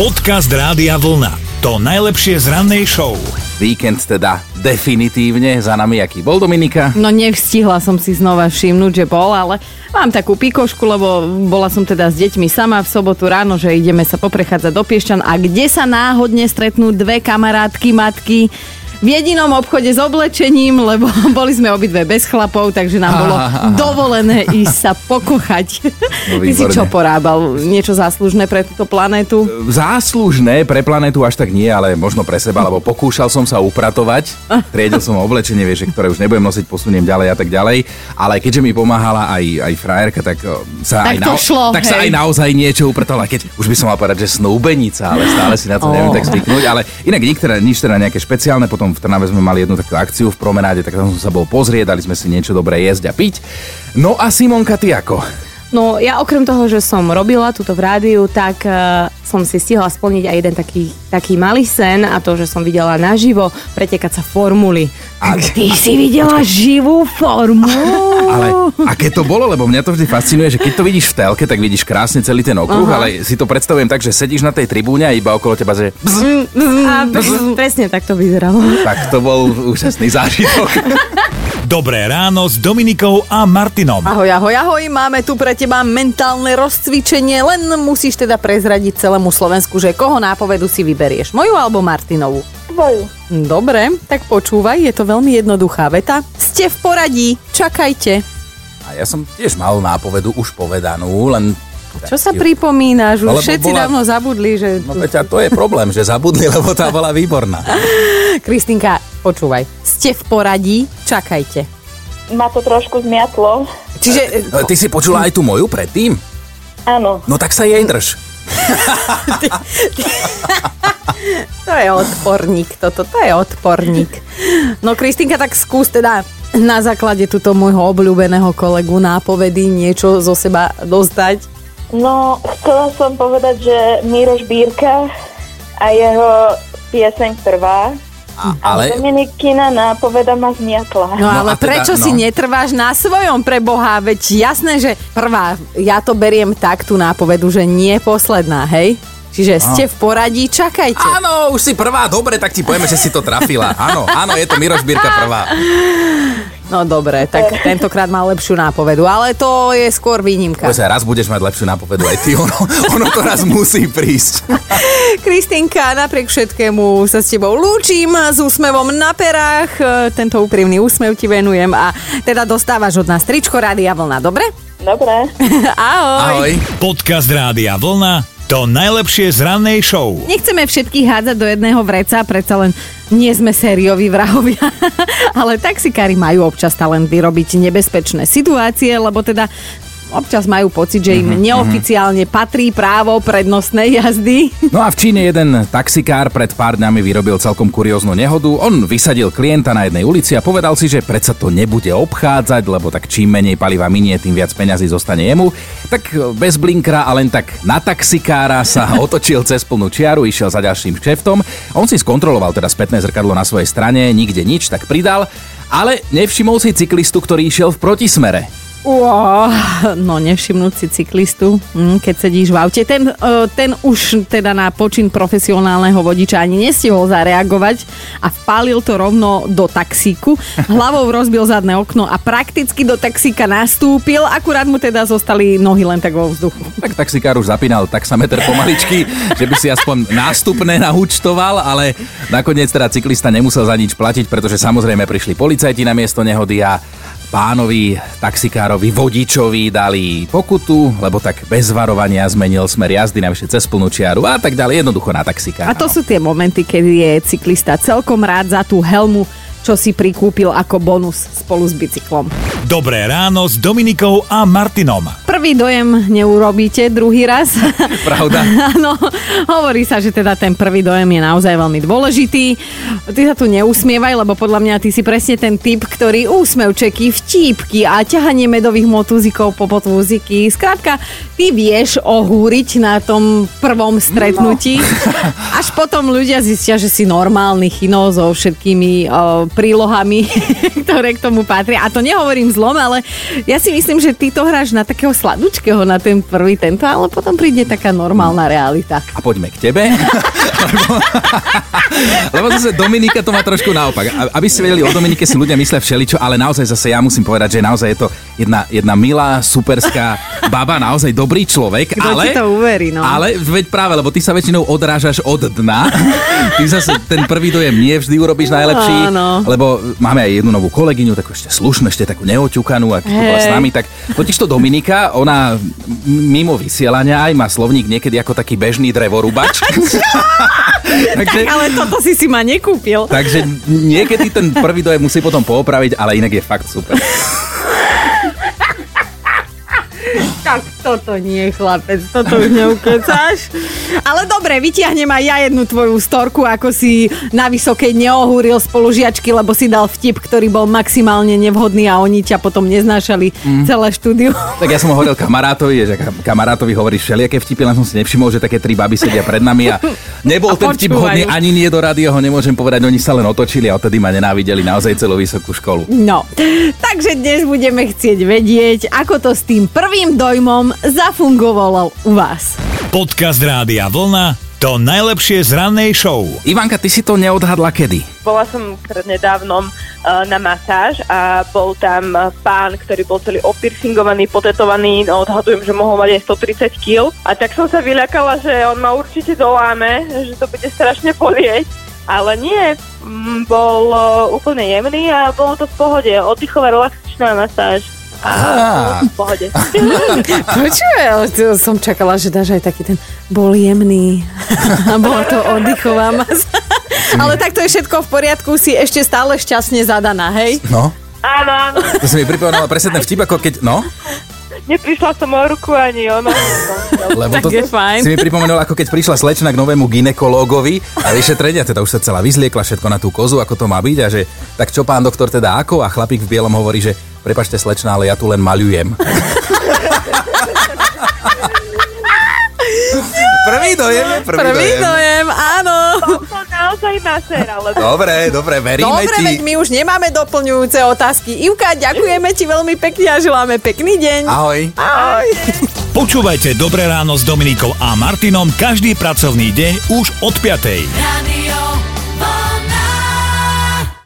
Podcast Rádia Vlna. To najlepšie z rannej show. Víkend teda definitívne za nami, aký bol Dominika. No nevstihla som si znova všimnúť, že bol, ale mám takú pikošku, lebo bola som teda s deťmi sama v sobotu ráno, že ideme sa poprechádzať do Piešťan a kde sa náhodne stretnú dve kamarátky, matky, v jedinom obchode s oblečením, lebo boli sme obidve bez chlapov, takže nám bolo dovolené ísť sa pokochať. No, Ty si čo porábal? Niečo záslužné pre túto planétu? Záslužné pre planetu až tak nie, ale možno pre seba, lebo pokúšal som sa upratovať. Triedil som oblečenie, vieš, ktoré už nebudem nosiť, posuniem ďalej a tak ďalej. Ale keďže mi pomáhala aj, aj frajerka, tak o, sa, Tak aj, to šlo, tak sa aj naozaj niečo upratovala. Keď už by som mal povedať, že snúbenica, ale stále si na to neviem Oh. tak zvyknúť. Ale inak teda, nič teda nejaké špeciálne. Potom v Trnave sme mali jednu takú akciu v promenáde, tak tam som sa bol pozrieť, dali sme si niečo dobré jesť a piť. No a Simonka, ty ako? No ja okrem toho, že som robila túto v rádiu, tak uh, som si stihla splniť aj jeden taký, taký malý sen a to, že som videla naživo pretekať sa formuly. A- Ty si videla živú formulu? Ale aké to bolo, lebo mňa to vždy fascinuje, že keď to vidíš v telke, tak vidíš krásne celý ten okruh, ale si to predstavujem tak, že sedíš na tej tribúne a iba okolo teba, že bzz, A pre- presne tak to vyzeralo. tak to bol úžasný zážitok. Dobré ráno s Dominikou a Martinom. Ahoj, ahoj, ahoj, máme tu pre teba mentálne rozcvičenie, len musíš teda prezradiť celému Slovensku, že koho nápovedu si vyberieš, moju alebo Martinovú. Tvoju. Dobre, tak počúvaj, je to veľmi jednoduchá veta. Ste v poradí, čakajte. A ja som tiež mal nápovedu už povedanú, len... Čo sa pripomínaš? Už všetci bola- dávno zabudli, že... No veď a to je problém, že zabudli, lebo tá bola výborná. Kristinka, počúvaj. Ste v poradí, čakajte. Ma to trošku zmiatlo. Čiže... E, Ty si počula aj tú moju predtým? Áno. No tak sa jej drž. To je odporník, toto, to je odporník. No Kristinka, tak skús teda na základe túto môjho obľúbeného kolegu nápovedy niečo zo seba dostať. No, chcela som povedať, že Miroš Bírka a jeho pieseň Prvá. A, Ale Dominikina nápoveda ma zmiatla. No, No ale a teda, prečo si no. netrváš na svojom pre Boha? Veď jasné, že prvá, ja to beriem tak tú nápovedu, že nie posledná, hej? Čiže ste v poradí, čakajte. áno, už si prvá, dobre, tak ti povieme, že si to trafila. Áno, áno, je to Miroš Bírka prvá. No dobre, tak tentokrát má lepšiu nápovedu, ale to je skôr výnimka. Povedz, raz budeš mať lepšiu nápovedu aj ty, ono, ono to raz musí prísť. Kristinka, napriek všetkému sa s tebou lúčim s úsmevom na perách. E, Tento úprimný úsmev ti venujem a teda dostávaš od nás tričko Rádia Vlna, dobre? Dobre. Ahoj. Ahoj. Podcast Rádia Vlna. To najlepšie z rannej show. Nechceme všetkých hádzať do jedného vreca, predsa len nie sme sérioví vrahovia, ale taxikári majú občas talent vyrobiť nebezpečné situácie, lebo teda občas majú pocit, že im neoficiálne patrí právo prednostnej jazdy. No a v Číne jeden taxikár pred pár dňami vyrobil celkom kurióznu nehodu. On vysadil klienta na jednej ulici a povedal si, že predsa to nebude obchádzať, lebo tak čím menej paliva minie, tým viac peňazí zostane jemu. Tak bez blinkra a len tak na taxikára sa otočil cez plnú čiaru, išiel za ďalším šeftom. On si skontroloval teda spätné zrkadlo na svojej strane, nikde nič, tak pridal, ale nevšimol si cyklistu, ktorý išiel v protismere. Wow, no nevšimnúť si cyklistu, hm, keď sedíš v aute. Ten, e, ten už teda na počin profesionálneho vodiča ani nestihol zareagovať a vpálil to rovno do taxíku. Hlavou rozbil zadné okno a prakticky do taxíka nastúpil, akurát mu teda zostali nohy len tak vo vzduchu. Tak taxikár už zapínal taxameter pomaličky, že by si aspoň nástupné naúčtoval, ale nakoniec teda cyklista nemusel za nič platiť, pretože samozrejme prišli policajti na miesto nehody a pánovi taxikárovi vodičovi dali pokutu, lebo tak bez varovania zmenil smer jazdy navyše cez plnú čiaru a tak ďalej, jednoducho na taxikára. A to sú tie momenty, kedy je cyklista celkom rád za tú helmu, čo si prikúpil ako bonus spolu s bicyklom. Dobré ráno s Dominikou a Martinom. Prvý dojem neurobíte druhý raz. Pravda? Áno, hovorí sa, že teda ten prvý dojem je naozaj veľmi dôležitý. Ty sa tu neusmievaj, lebo podľa mňa ty si presne ten typ, ktorý úsmevčeky, vtípky a ťahanie medových motúzikov po potvúziky. Skrátka, ty vieš ohúriť na tom prvom stretnutí. Až potom ľudia zistia, že si normálny chino so všetkými o, prílohami, ktoré k tomu patria. A to nehovorím zlom, ale ja si myslím, že ty to hráš na takého sladučkého, na ten prvý tento, ale potom príde taká normálna realita. A poďme k tebe. lebo, lebo zase Dominika to má trošku naopak. Aby ste vedeli, o Dominike si ľudia myslia všeličo, ale naozaj zase ja musím povedať, že naozaj je to jedna, jedna milá, superská baba, naozaj dobrý človek. Kto ale, ti to uverí, no? Ale veď práve, lebo ty sa väčšinou odrážaš od dna. Ty zase ten prvý dojem nie vždy urobíš najlepší, Áno. lebo máme aj jednu novú kolegyňu, takú ešte slušnú, ešte takú neoťukanú, a tu bola s nami, tak totiž to Dominika, ona mimo vysielania aj má slovník niekedy ako taký bežný drevorúbač. Takže, Ale toto si si ma nekúpil. takže niekedy ten prvý dojem musí potom poopraviť, ale inak je fakt super. Tak toto nie, chlapec, toto už neukecáš. Ale dobre, vytiahnem aj ja jednu tvoju storku, ako si na vysokej neohúril spolužiačky, lebo si dal vtip, ktorý bol maximálne nevhodný a oni ťa potom neznášali Mm. celé štúdiu. Tak ja som hovoril kamarátovi, že kam- kamarátovi hovoríš všelijaké vtipy, len som si nevšimol, že také tri baby sedia pred nami a nebol A ten vtip hodný ani nie do rádia, ho nemôžem povedať, oni sa len otočili a odtedy ma nenávideli naozaj celú vysokú školu. No, takže dnes budeme chcieť vedieť, ako to s tým prvým dojmom zafungovalo u vás. Podcast Rádia Vlna to najlepšie z rannej show. Ivanka, ty si to neodhadla kedy? Bola som prednedávnom uh, na masáž a bol tam uh, pán, ktorý bol celý opiercingovaný, potetovaný, no odhadujem, že mohol mať aj 130 kg. A tak som sa vyľakala, že on ma určite doláme, že to bude strašne bolieť. Ale nie, bol uh, úplne jemný a bolo to v pohode. Oddychová relaxačná masáž. To v pohode. Počuj, som čakala, že dáš aj taký ten bol jemný. A bola to oddychová masa. Ale tak to je všetko v poriadku, si ešte stále šťastne zadaná, hej? No, Áno, áno. to si mi pripomínala presne ten vtip, ako keď, no, Neprišla som o ruku ani ono. lebo Tak je fajn. si mi pripomenul, ako keď prišla slečna k novému ginekológovi a vyšetrenia, teda už sa celá vyzliekla všetko na tú kozu, ako to má byť a že tak čo pán doktor teda ako? A chlapík v bielom hovorí, že prepačte slečna, ale ja tu len maľujem. Prvý dojem, je prvý, Prvý dojem. dojem, áno. To naozaj ale Dobre, dobre, veríme Dobre, ti. veď my už nemáme doplňujúce otázky. Ivka, ďakujeme ti veľmi pekne a želáme pekný deň. Ahoj. Ahoj. Počúvajte Dobré ráno s Dominikou a Martinom každý pracovný deň už od 5. Radio